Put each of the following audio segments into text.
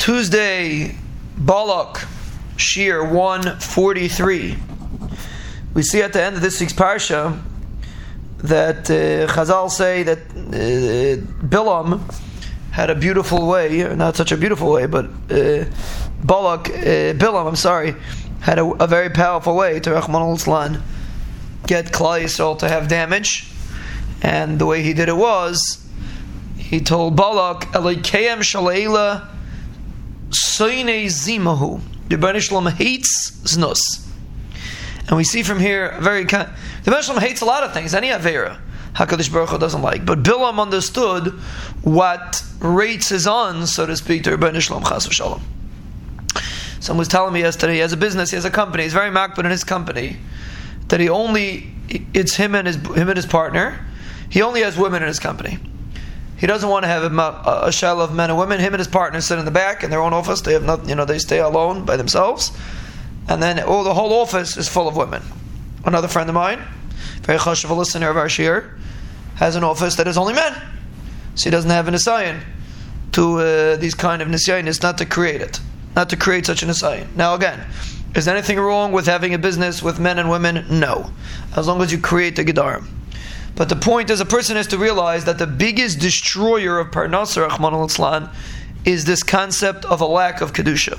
Tuesday, Balak, Shiur 143. We see at the end of this week's Parsha that uh, Chazal say that uh, Bilam had a beautiful way, not such a beautiful way, but uh, Balak, uh, Bilam, I'm sorry, had a, a very powerful way to Rahman al get Klal Yisrael to have damage. And the way he did it was, he told Balak, Elikayim Shaleila Soine Zimahu. The Shalom hates Znus. And we see from here very kind. The Shalom hates a lot of things. Any avera, Hakadosh Baruch Hu doesn't like. But Bilam understood what rates his on, so to speak, to Rebbeinu Shalom Chas v'Shalom. Someone was telling me yesterday he has a business, he has a company. He's very makbid in his company that he only it's him and his him and his partner. He only has women in his company. He doesn't want to have a, a shell of men and women. Him and his partner sit in the back in their own office. They have not, you know, they stay alone by themselves, and then oh, the whole office is full of women. Another friend of mine, very chashuv listener of our shiur, has an office that is only men, so he doesn't have an assignment to uh, these kind of nisyanis, not to create it, not to create such an assignment. Now again, is anything wrong with having a business with men and women? No, as long as you create the gedarim. But the point is, a person has to realize that the biggest destroyer of Parnasar Rahman al is this concept of a lack of Kedusha.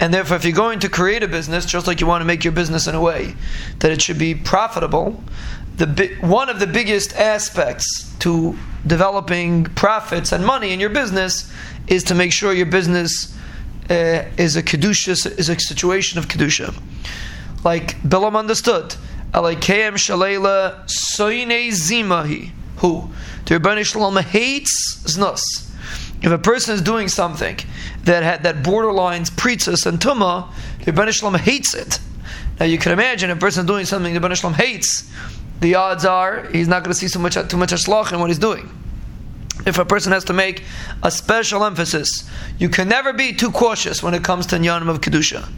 And therefore, if you're going to create a business, just like you want to make your business in a way that it should be profitable, the one of the biggest aspects to developing profits and money in your business is to make sure your business uh, is a kedusha, is a situation of kedusha. Like Bilam understood, Alakeim Shalela Soine Zimahi. Who? The Rebbeinu Shalom hates Znus. If a person is doing something that had, that borderlines Pritzas and Tuma, the Rebbeinu Shalom hates it. Now you can imagine a person doing something the Rebbeinu Shalom hates, the odds are he's not going to see so much too much ashlach in what he's doing if a person has to make a special emphasis, you can never be too cautious when it comes to Nyanim of Kedusha.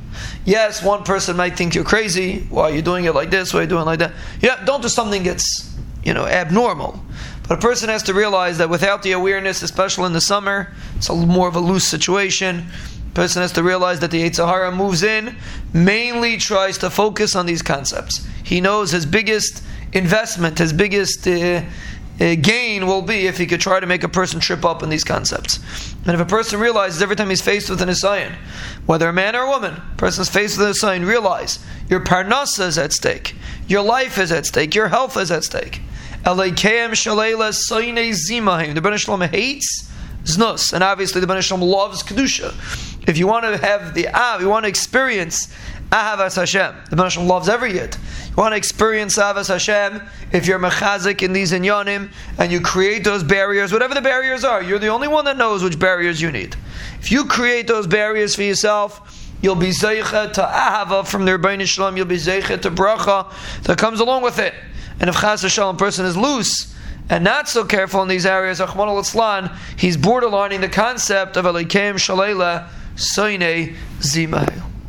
Yes, one person might think you're crazy. Why are you doing it like this? Why are you doing it like that? Yeah, don't do something that's, you know, abnormal. But a person has to realize that without the awareness, especially in the summer, it's a more of a loose situation. A person has to realize that the Yetzer Hara moves in, mainly tries to focus on these concepts. He knows his biggest investment, his biggest... Uh, uh, gain will be if he could try to make a person trip up in these concepts. And if a person realizes every time he's faced with an assignment, whether a man or a woman, a person's faced with an assignment, realize your parnasa is at stake, your life is at stake, your health is at stake. The Rebbeinu Shalom hates znus, and obviously the Rebbeinu Shalom loves kedusha. If you want to have the av, you want to experience Ahavas Hashem. The Rebbeinu loves every yid. You want to experience Ahavas Hashem if you're mechazik in these inyanim and you create those barriers, whatever the barriers are. You're the only one that knows which barriers you need. If you create those barriers for yourself, you'll be zeicha to ahava from the Rebbeinu Shalom. You'll be zeicha to bracha that comes along with it. And if chas Shalom person is loose and not so careful in these areas, Achman al he's borderlining the concept of alikem shalela soine zimahil.